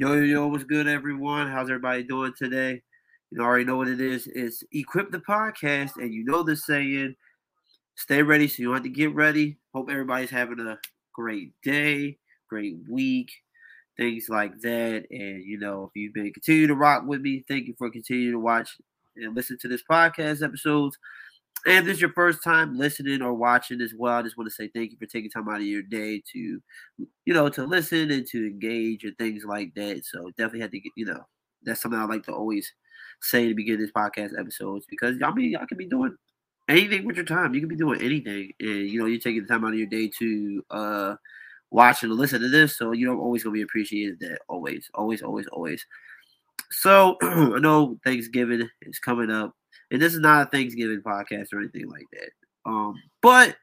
Yo, yo, yo, what's good, everyone? How's everybody doing today? You already know what it is. It's Equip the Podcast, and you know the saying, stay ready so you don't have to get ready. Hope everybody's having a great day, great week, things like that. And, you know, if you've been continue to rock with me, thank you for continuing to watch and listen to this podcast episodes. And if this is your first time listening or watching as well, I just want to say thank you for taking time out of your day to, you know, to listen and to engage and things like that. So definitely had to get, you know, that's something I like to always say to begin this podcast episodes because I mean, y'all can be doing anything with your time. You can be doing anything, and you know, you're taking the time out of your day to uh watch and listen to this. So you know, always gonna be appreciated. That always, always, always, always. So I know Thanksgiving is coming up. And this is not a Thanksgiving podcast or anything like that. Um, but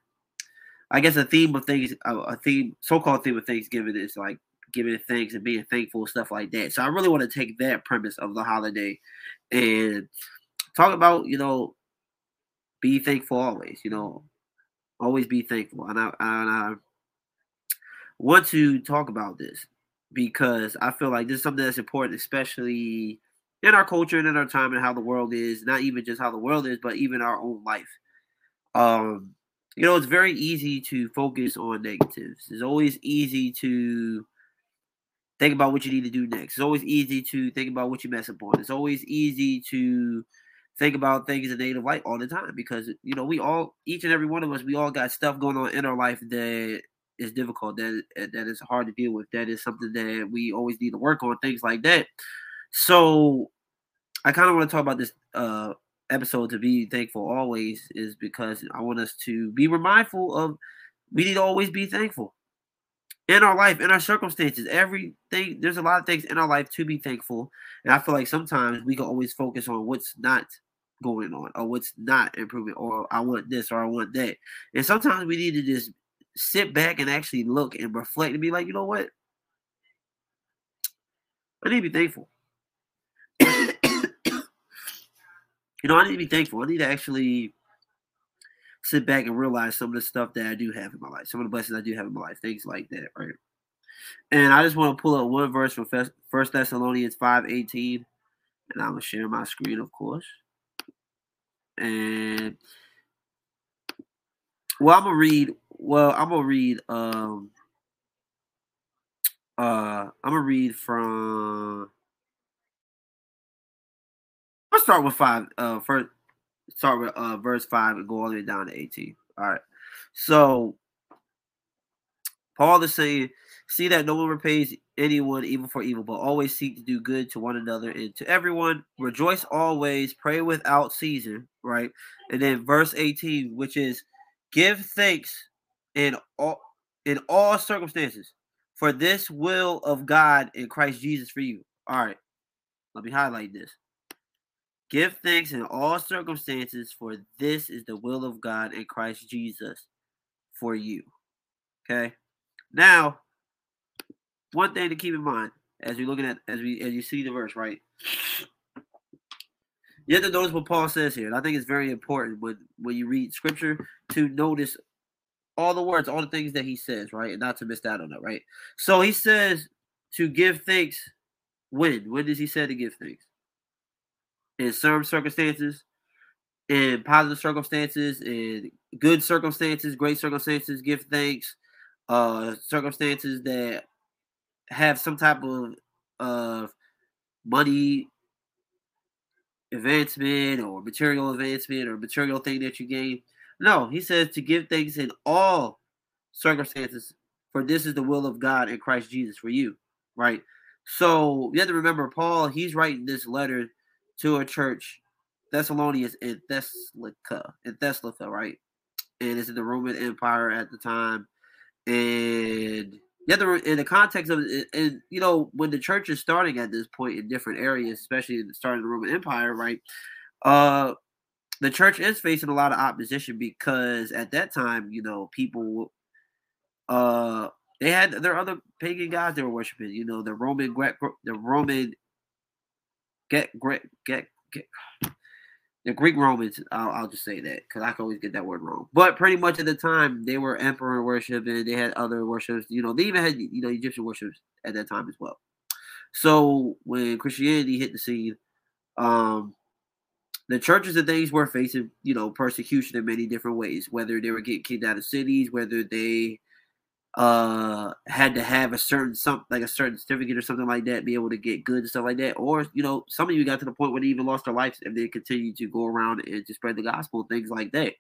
I guess a theme of things, a theme, so-called theme of Thanksgiving is like giving thanks and being thankful, stuff like that. So I really want to take that premise of the holiday and talk about, you know, be thankful always. You know, always be thankful. And I, and I want to talk about this because I feel like this is something that's important, especially in our culture and in our time and how the world is, not even just how the world is, but even our own life. Um, you know, it's very easy to focus on negatives. It's always easy to think about what you need to do next. It's always easy to think about what you mess up on. It's always easy to think about things in negative light all the time because you know we all, each and every one of us, we all got stuff going on in our life that is difficult, that that is hard to deal with, that is something that we always need to work on, things like that. So I kind of want to talk about this uh, episode to be thankful always is because I want us to be mindful of we need to always be thankful in our life, in our circumstances, everything. There's a lot of things in our life to be thankful, and I feel like sometimes we can always focus on what's not going on or what's not improving, or I want this or I want that, and sometimes we need to just sit back and actually look and reflect and be like, you know what, I need to be thankful. you know, I need to be thankful. I need to actually sit back and realize some of the stuff that I do have in my life, some of the blessings I do have in my life, things like that, right? And I just want to pull up one verse from First Thessalonians 5 18. And I'm to share my screen, of course. And well, I'm gonna read. Well, I'm gonna read. Um, uh, I'm gonna read from Start with five. Uh, first, start with uh verse five and go all the way down to eighteen. All right. So Paul is saying, "See that no one repays anyone evil for evil, but always seek to do good to one another and to everyone. Rejoice always. Pray without season." Right. And then verse eighteen, which is, "Give thanks in all in all circumstances." For this will of God in Christ Jesus for you. All right. Let me highlight this. Give thanks in all circumstances, for this is the will of God in Christ Jesus for you. Okay. Now, one thing to keep in mind as we looking at as we as you see the verse, right? You have to notice what Paul says here, and I think it's very important when when you read scripture to notice all the words, all the things that he says, right, and not to miss out on that, right? So he says to give thanks. When? When does he say to give thanks? In certain circumstances, in positive circumstances, in good circumstances, great circumstances, give thanks. Uh, circumstances that have some type of of money advancement or material advancement or material thing that you gain. No, he says to give thanks in all circumstances, for this is the will of God in Christ Jesus for you, right? So you have to remember, Paul, he's writing this letter to a church, Thessalonians in Thessalica, in Thessalica, right? And it's in the Roman Empire at the time. And yeah, the, in the context of and you know, when the church is starting at this point in different areas, especially in the start of the Roman Empire, right? Uh the church is facing a lot of opposition because at that time, you know, people uh they had their other pagan gods they were worshiping, you know, the Roman the Roman get get get, get the Greek Romans. I'll, I'll just say that because I can always get that word wrong. But pretty much at the time, they were emperor worship and they had other worships. You know, they even had you know Egyptian worships at that time as well. So when Christianity hit the scene, um, the churches and things were facing, you know, persecution in many different ways. Whether they were getting kicked out of cities, whether they uh had to have a certain something like a certain certificate or something like that, be able to get good and stuff like that. Or you know, some of you got to the point where they even lost their lives and they continued to go around and to spread the gospel, things like that.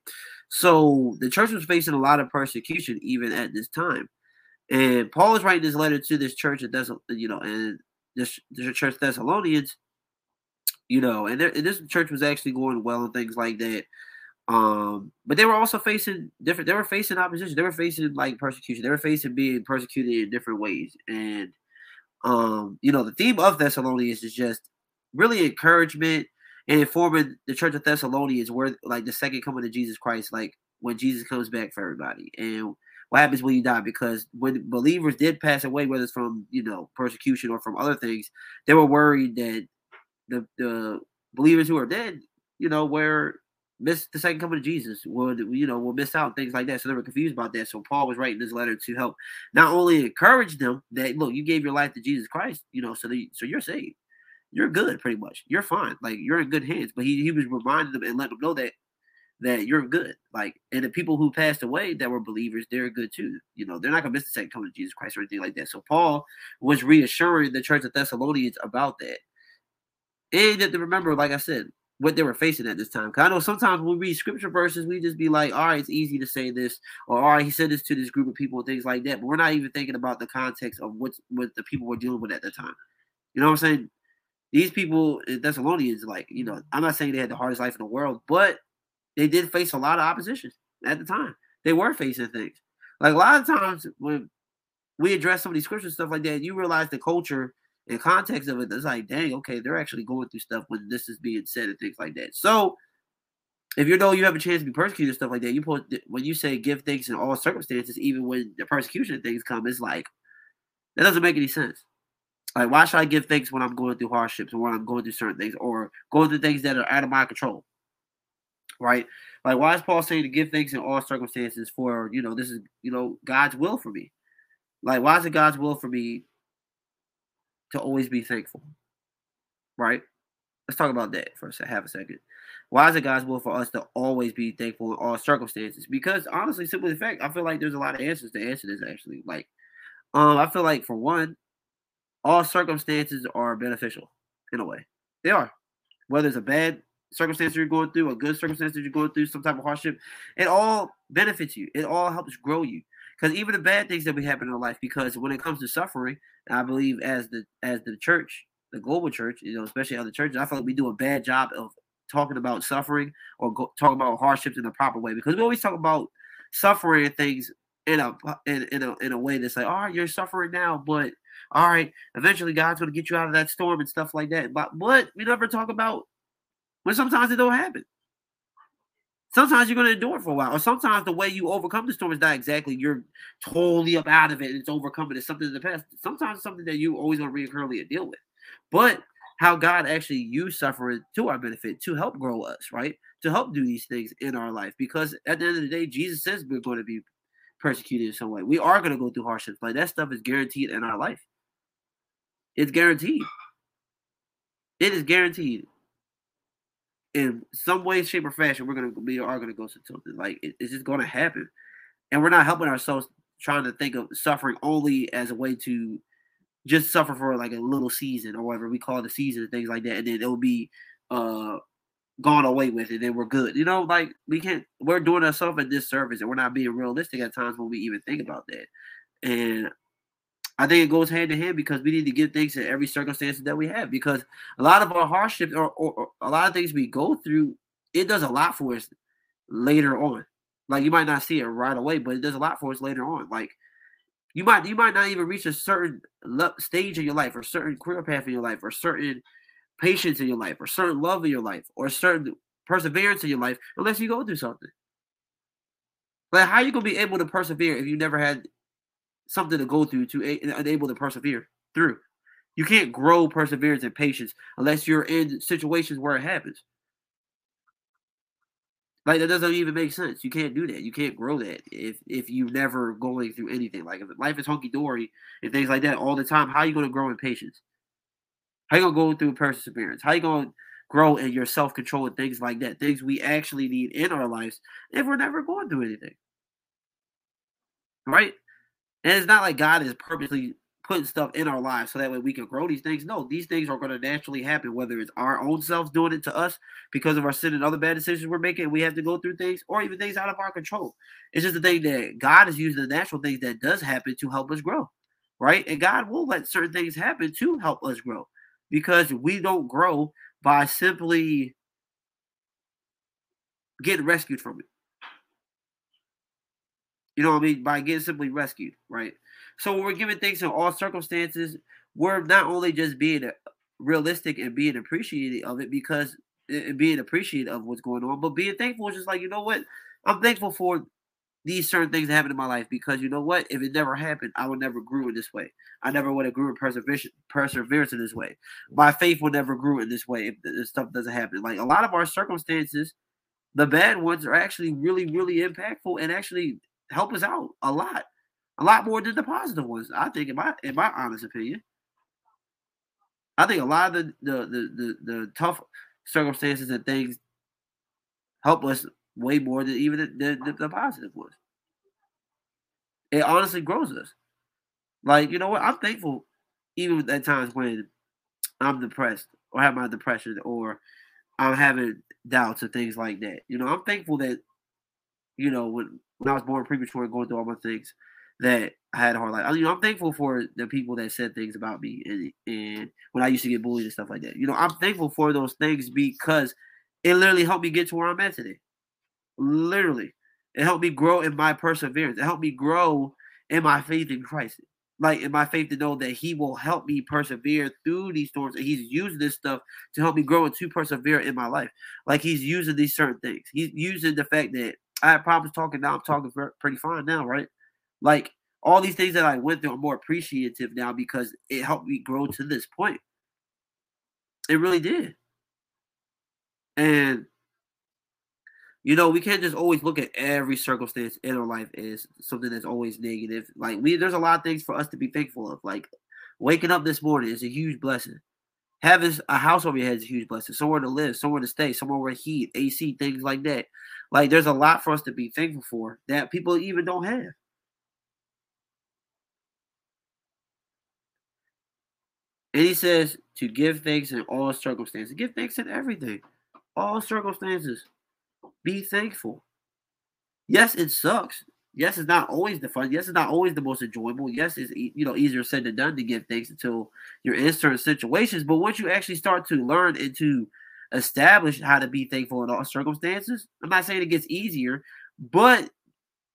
So the church was facing a lot of persecution even at this time. And Paul is writing this letter to this church at Thess- you know, and this, this church Thessalonians, you know, and, and this church was actually going well and things like that. Um, but they were also facing different. They were facing opposition. They were facing like persecution. They were facing being persecuted in different ways. And um, you know, the theme of Thessalonians is just really encouragement and informing the Church of Thessalonians where like the second coming of Jesus Christ, like when Jesus comes back for everybody, and what happens when you die. Because when believers did pass away, whether it's from you know persecution or from other things, they were worried that the the believers who are dead, you know, were miss the second coming of Jesus, would you know will miss out things like that. So they were confused about that. So Paul was writing this letter to help not only encourage them that look, you gave your life to Jesus Christ, you know, so they, so you're saved, you're good, pretty much, you're fine, like you're in good hands. But he he was reminding them and letting them know that that you're good, like, and the people who passed away that were believers, they're good too. You know, they're not gonna miss the second coming of Jesus Christ or anything like that. So Paul was reassuring the church of Thessalonians about that. And that to remember, like I said, what they were facing at this time. Cause I know sometimes when we read scripture verses, we just be like, all right, it's easy to say this, or all right, he said this to this group of people things like that. But we're not even thinking about the context of what what the people were dealing with at the time. You know what I'm saying? These people Thessalonians, like, you know, I'm not saying they had the hardest life in the world, but they did face a lot of opposition at the time. They were facing things. Like a lot of times when we address some of these scripture stuff like that, you realize the culture in context of it, it's like, dang, okay, they're actually going through stuff when this is being said and things like that. So if you know you have a chance to be persecuted and stuff like that, you put when you say give thanks in all circumstances, even when the persecution things come, it's like that doesn't make any sense. Like, why should I give thanks when I'm going through hardships or when I'm going through certain things or going through things that are out of my control? Right? Like, why is Paul saying to give thanks in all circumstances for, you know, this is, you know, God's will for me? Like, why is it God's will for me to always be thankful. Right? Let's talk about that for a half a second. Why is it God's will for us to always be thankful in all circumstances? Because honestly, simply the fact, I feel like there's a lot of answers to answer this actually. Like, um, I feel like for one, all circumstances are beneficial in a way. They are. Whether it's a bad circumstance you're going through, a good circumstance that you're going through, some type of hardship, it all benefits you. It all helps grow you. Because even the bad things that we happen in our life, because when it comes to suffering, I believe as the as the church, the global church, you know, especially other churches, I feel like we do a bad job of talking about suffering or go, talking about hardships in the proper way because we always talk about suffering and things in a in, in a in a way that's like, all right, you're suffering now, but all right, eventually God's gonna get you out of that storm and stuff like that. But but we never talk about when sometimes it don't happen. Sometimes you're going to endure it for a while, or sometimes the way you overcome the storm is not exactly you're totally up out of it and it's overcoming. It's something in the past. Sometimes it's something that you always going to reoccurrently deal with. But how God actually used suffering to our benefit to help grow us, right? To help do these things in our life. Because at the end of the day, Jesus says we're going to be persecuted in some way. We are going to go through hardships. Like that stuff is guaranteed in our life. It's guaranteed. It is guaranteed in some way, shape, or fashion, we're gonna we are gonna go to something. Like it, it's just gonna happen, and we're not helping ourselves trying to think of suffering only as a way to just suffer for like a little season or whatever we call the season and things like that, and then it'll be uh gone away with it, and we're good. You know, like we can't. We're doing ourselves a disservice, and we're not being realistic at times when we even think about that. And I think it goes hand in hand because we need to give things in every circumstance that we have. Because a lot of our hardships or, or, or, a lot of things we go through, it does a lot for us later on. Like you might not see it right away, but it does a lot for us later on. Like you might you might not even reach a certain stage in your life, or certain career path in your life, or certain patience in your life, or certain love in your life, or certain perseverance in your life, unless you go through something. Like how you gonna be able to persevere if you never had something to go through to a- able to persevere through. You can't grow perseverance and patience unless you're in situations where it happens. Like that doesn't even make sense. You can't do that. You can't grow that if if you never going through anything. Like if life is hunky dory and things like that all the time, how are you going to grow in patience? How you gonna go through perseverance? How you gonna grow in your self control and things like that? Things we actually need in our lives if we're never going through anything, right? And it's not like God is purposely putting stuff in our lives so that way we can grow these things. No, these things are going to naturally happen, whether it's our own selves doing it to us because of our sin and other bad decisions we're making. We have to go through things, or even things out of our control. It's just the thing that God is using the natural things that does happen to help us grow, right? And God will let certain things happen to help us grow because we don't grow by simply getting rescued from it. You know what I mean? By getting simply rescued, right? So when we're giving things in all circumstances, we're not only just being realistic and being appreciative of it because and being appreciative of what's going on, but being thankful is just like, you know what? I'm thankful for these certain things that happen in my life because you know what? If it never happened, I would never grew in this way. I never would have grew in perseverance, perseverance in this way. My faith would never grew in this way if this stuff doesn't happen. Like a lot of our circumstances, the bad ones are actually really, really impactful and actually help us out a lot a lot more than the positive ones. I think, in my in my honest opinion, I think a lot of the the the the, the tough circumstances and things help us way more than even the, the, the positive ones. It honestly grows us. Like you know what? I'm thankful, even at times when I'm depressed or have my depression or I'm having doubts or things like that. You know, I'm thankful that you know when when I was born premature going through all my things that I had a hard life. I, you know, I'm thankful for the people that said things about me and, and when I used to get bullied and stuff like that. You know, I'm thankful for those things because it literally helped me get to where I'm at today. Literally. It helped me grow in my perseverance. It helped me grow in my faith in Christ. Like in my faith to know that He will help me persevere through these storms. And He's using this stuff to help me grow and to persevere in my life. Like He's using these certain things. He's using the fact that I had problems talking now. I'm talking pretty fine now, right? Like all these things that I went through, I'm more appreciative now because it helped me grow to this point. It really did. And you know, we can't just always look at every circumstance in our life as something that's always negative. Like we there's a lot of things for us to be thankful of. Like waking up this morning is a huge blessing. Having a house over your head is a huge blessing. Somewhere to live, somewhere to stay, somewhere where heat, AC, things like that. Like there's a lot for us to be thankful for that people even don't have. And he says to give thanks in all circumstances. Give thanks in everything, all circumstances. Be thankful. Yes, it sucks. Yes, it's not always the fun. Yes, it's not always the most enjoyable. Yes, it's you know easier said than done to give thanks until you're in certain situations. But once you actually start to learn and to establish how to be thankful in all circumstances, I'm not saying it gets easier, but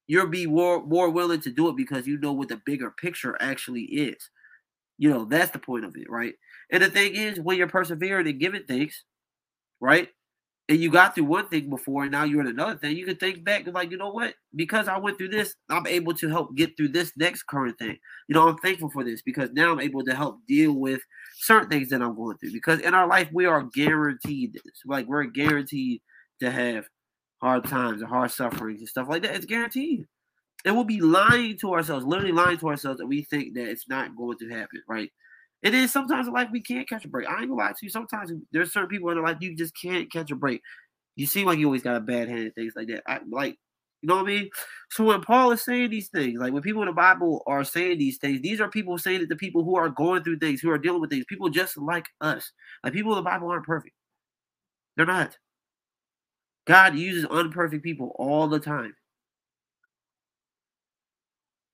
you'll be more more willing to do it because you know what the bigger picture actually is. You know, that's the point of it, right? And the thing is, when you're persevering and giving things, right? And you got through one thing before, and now you're in another thing, you can think back and like, you know what? Because I went through this, I'm able to help get through this next current thing. You know, I'm thankful for this because now I'm able to help deal with certain things that I'm going through. Because in our life, we are guaranteed this. Like we're guaranteed to have hard times and hard sufferings and stuff like that. It's guaranteed and we'll be lying to ourselves, literally lying to ourselves, that we think that it's not going to happen, right? And then sometimes in life we can't catch a break. I ain't gonna lie to you. Sometimes there's certain people in the life you just can't catch a break. You seem like you always got a bad hand and things like that. I like, you know what I mean? So when Paul is saying these things, like when people in the Bible are saying these things, these are people saying it to people who are going through things, who are dealing with things, people just like us. Like people in the Bible aren't perfect. They're not. God uses unperfect people all the time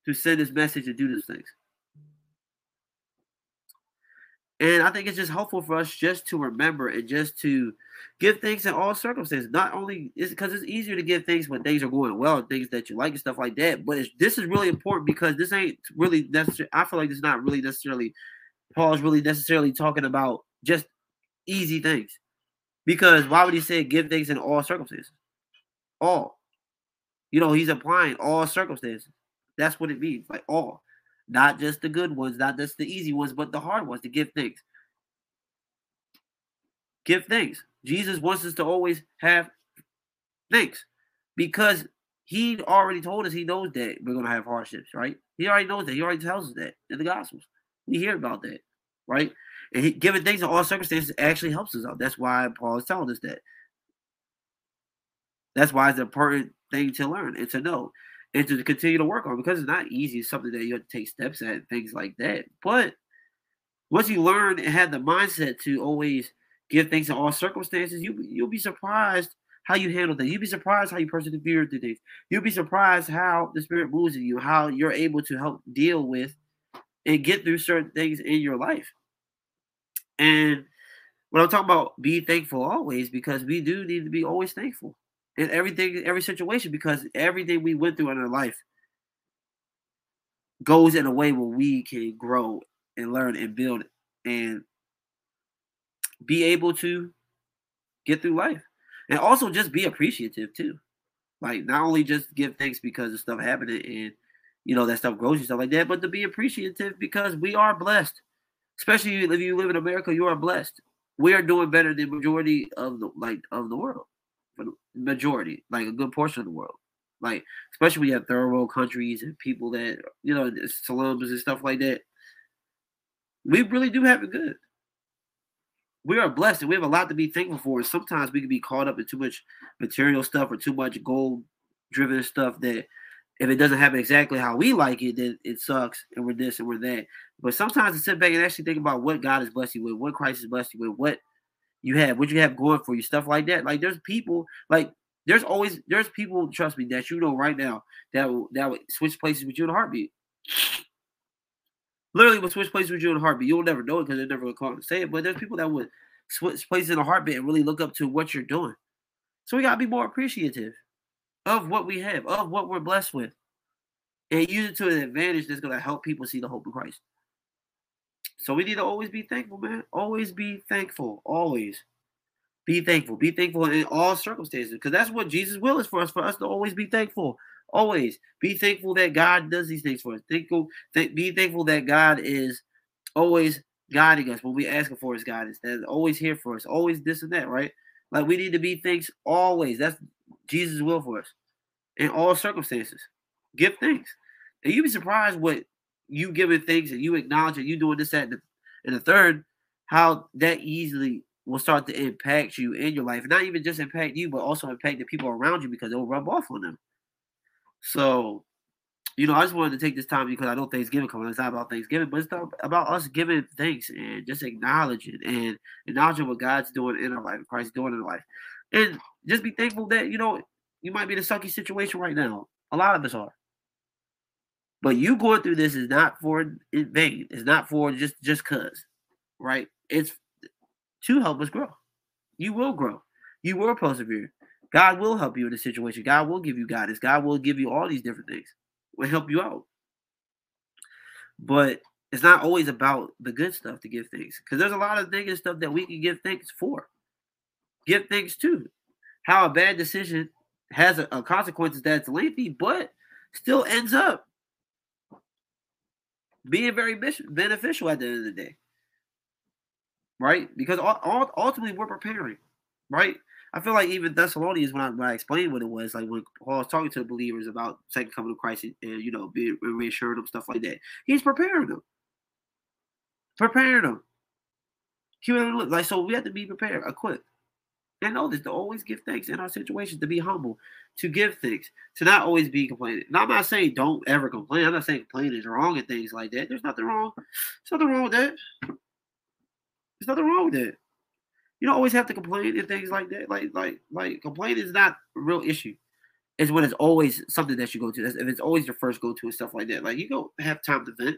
to send his message and do these things. And I think it's just helpful for us just to remember and just to give things in all circumstances. Not only is because it's easier to give things when things are going well and things that you like and stuff like that. But this is really important because this ain't really necessary. I feel like it's not really necessarily Paul's really necessarily talking about just easy things. Because why would he say give things in all circumstances? All. You know, he's applying all circumstances. That's what it means. Like all. Not just the good ones, not just the easy ones, but the hard ones to give thanks. Give thanks. Jesus wants us to always have thanks because he already told us he knows that we're going to have hardships, right? He already knows that. He already tells us that in the Gospels. We hear about that, right? And he, giving things in all circumstances actually helps us out. That's why Paul is telling us that. That's why it's an important thing to learn and to know and to continue to work on because it's not easy. It's something that you have to take steps at, things like that. But once you learn and have the mindset to always give things in all circumstances, you you'll be surprised how you handle things. You'll be surprised how you persevere through things. You'll be surprised how the spirit moves in you, how you're able to help deal with and get through certain things in your life. And when I'm talking about be thankful always, because we do need to be always thankful in everything, every situation, because everything we went through in our life goes in a way where we can grow and learn and build and be able to get through life. And also just be appreciative too. Like not only just give thanks because of stuff happening and you know that stuff grows and stuff like that, but to be appreciative because we are blessed. Especially if you live in America, you are blessed. We are doing better than majority of the like of the world. Majority, like a good portion of the world. Like, especially you have third world countries and people that, you know, slums and stuff like that. We really do have it good we are blessed and we have a lot to be thankful for. Sometimes we can be caught up in too much material stuff or too much goal driven stuff that if it doesn't happen exactly how we like it, then it sucks and we're this and we're that. But sometimes to sit back and actually think about what God has blessed you with, what Christ has blessed you with, what you have, what you have going for you, stuff like that. Like there's people like there's always there's people, trust me, that you know right now that will that would switch places with you in a heartbeat. Literally would switch places with you in a heartbeat. You'll never know it because they're never gonna call and say it. But there's people that would switch places in a heartbeat and really look up to what you're doing. So we gotta be more appreciative of what we have, of what we're blessed with, and use it to an advantage that's gonna help people see the hope of Christ. So we need to always be thankful, man. Always be thankful. Always be thankful. Be thankful in all circumstances, because that's what Jesus' will is for us. For us to always be thankful. Always be thankful that God does these things for us. Thankful, th- be thankful that God is always guiding us when we ask for His guidance. That's always here for us. Always this and that, right? Like we need to be things always. That's Jesus' will for us in all circumstances. Give thanks, and you'd be surprised what you giving things and you acknowledge it. You doing this, that, and the, and the third, how that easily will start to impact you in your life. Not even just impact you, but also impact the people around you because it will rub off on them. So, you know, I just wanted to take this time because I know Thanksgiving coming. It's not about Thanksgiving, but it's about us giving thanks and just acknowledging and acknowledging what God's doing in our life, Christ's doing in our life. And just be thankful that, you know, you might be in a sucky situation right now. A lot of us are. But you going through this is not for in vain. It's not for just just cause, right? It's to help us grow. You will grow. You will persevere. God will help you in a situation. God will give you guidance. God will give you all these different things. Will help you out. But it's not always about the good stuff to give thanks. Because there's a lot of negative stuff that we can give thanks for. Give thanks to. How a bad decision has a, a consequences that's lengthy, but still ends up being very beneficial at the end of the day. Right? Because ultimately we're preparing. Right? I feel like even Thessalonians, when I, when I explained what it was, like when Paul was talking to the believers about second coming of Christ and, and you know, being reassuring them, stuff like that, he's preparing them. Preparing them. Keeping them like so we have to be prepared, equipped. And know this to always give thanks in our situations, to be humble, to give thanks, to not always be complaining. Now, I'm not saying don't ever complain. I'm not saying complaining is wrong and things like that. There's nothing wrong. There's nothing wrong with that. There's nothing wrong with that. You don't always have to complain and things like that. Like, like, like complaining is not a real issue. It's when it's always something that you go to. That's, If it's always your first go to and stuff like that. Like you don't have time to vent.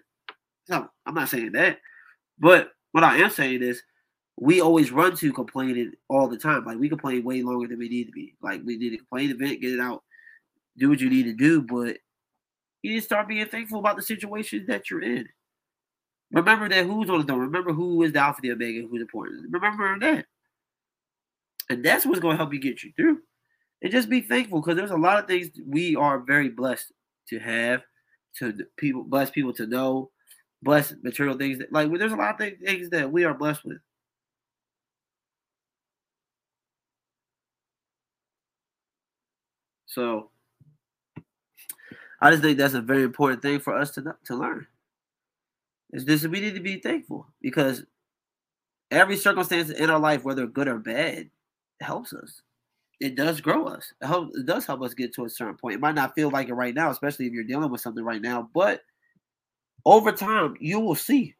So I'm not saying that. But what I am saying is we always run to complaining all the time. Like we complain way longer than we need to be. Like we need to complain, vent, get it out, do what you need to do. But you need to start being thankful about the situation that you're in. Remember that who's on the throne. Remember who is the Alpha, the Omega, who's important. Remember that. And that's what's going to help you get you through. And just be thankful because there's a lot of things we are very blessed to have, to people, bless people to know, bless material things. That, like there's a lot of things that we are blessed with. So I just think that's a very important thing for us to to learn. Is this we need to be thankful because every circumstance in our life, whether good or bad, helps us. It does grow us. It, help, it does help us get to a certain point. It might not feel like it right now, especially if you're dealing with something right now, but over time, you will see.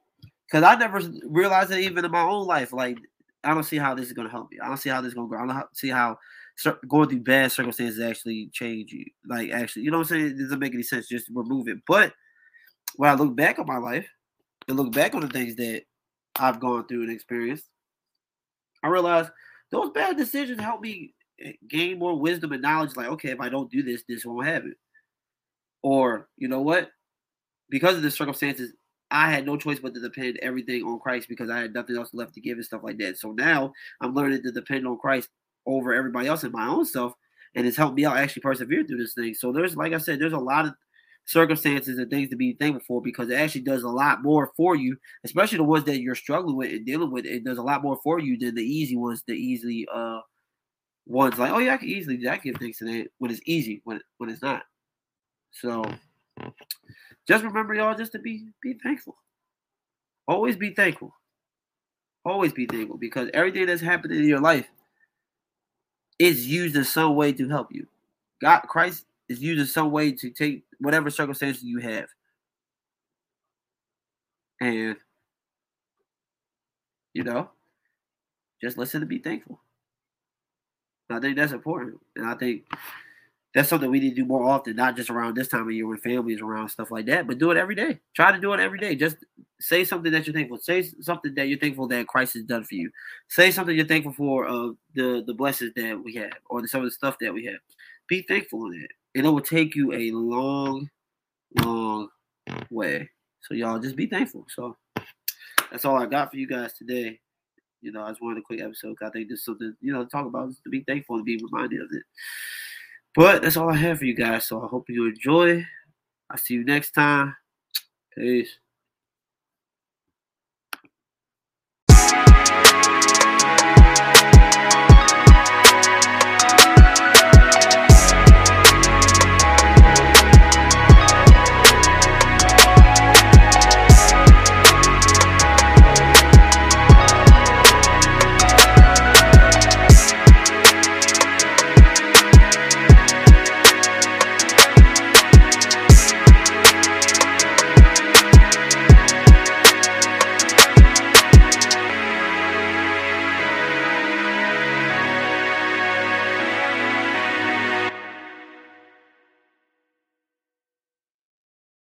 Because I never realized it even in my own life. Like, I don't see how this is going to help me. I don't see how this is going to grow. I don't see how going through bad circumstances actually change you. Like, actually, you know what I'm saying? It doesn't make any sense. Just remove it. But when I look back on my life and look back on the things that I've gone through and experienced, I realized those bad decisions help me eh, gain more wisdom and knowledge. Like, okay, if I don't do this, this won't happen. Or, you know what? Because of the circumstances, I had no choice but to depend everything on Christ because I had nothing else left to give and stuff like that. So now I'm learning to depend on Christ over everybody else and my own self, and it's helped me out actually persevere through this thing. So there's, like I said, there's a lot of circumstances and things to be thankful for because it actually does a lot more for you, especially the ones that you're struggling with and dealing with. It does a lot more for you than the easy ones, the easily uh ones like, oh yeah, I can easily I give things to that when it's easy, when when it's not. So just remember y'all just to be be thankful. Always be thankful. Always be thankful because everything that's happening in your life is used in some way to help you. God Christ is used in some way to take whatever circumstances you have. And, you know, just listen to be thankful. I think that's important. And I think that's something we need to do more often, not just around this time of year when families around stuff like that, but do it every day. Try to do it every day. Just say something that you're thankful. Say something that you're thankful that Christ has done for you. Say something you're thankful for of uh, the the blessings that we have or the, some of the stuff that we have. Be thankful in it and it will take you a long, long way. So y'all just be thankful. So that's all I got for you guys today. You know, I just wanted a quick episode. I think this is something, you know, to talk about to be thankful and be reminded of it. But that's all I have for you guys. So I hope you enjoy. I'll see you next time. Peace.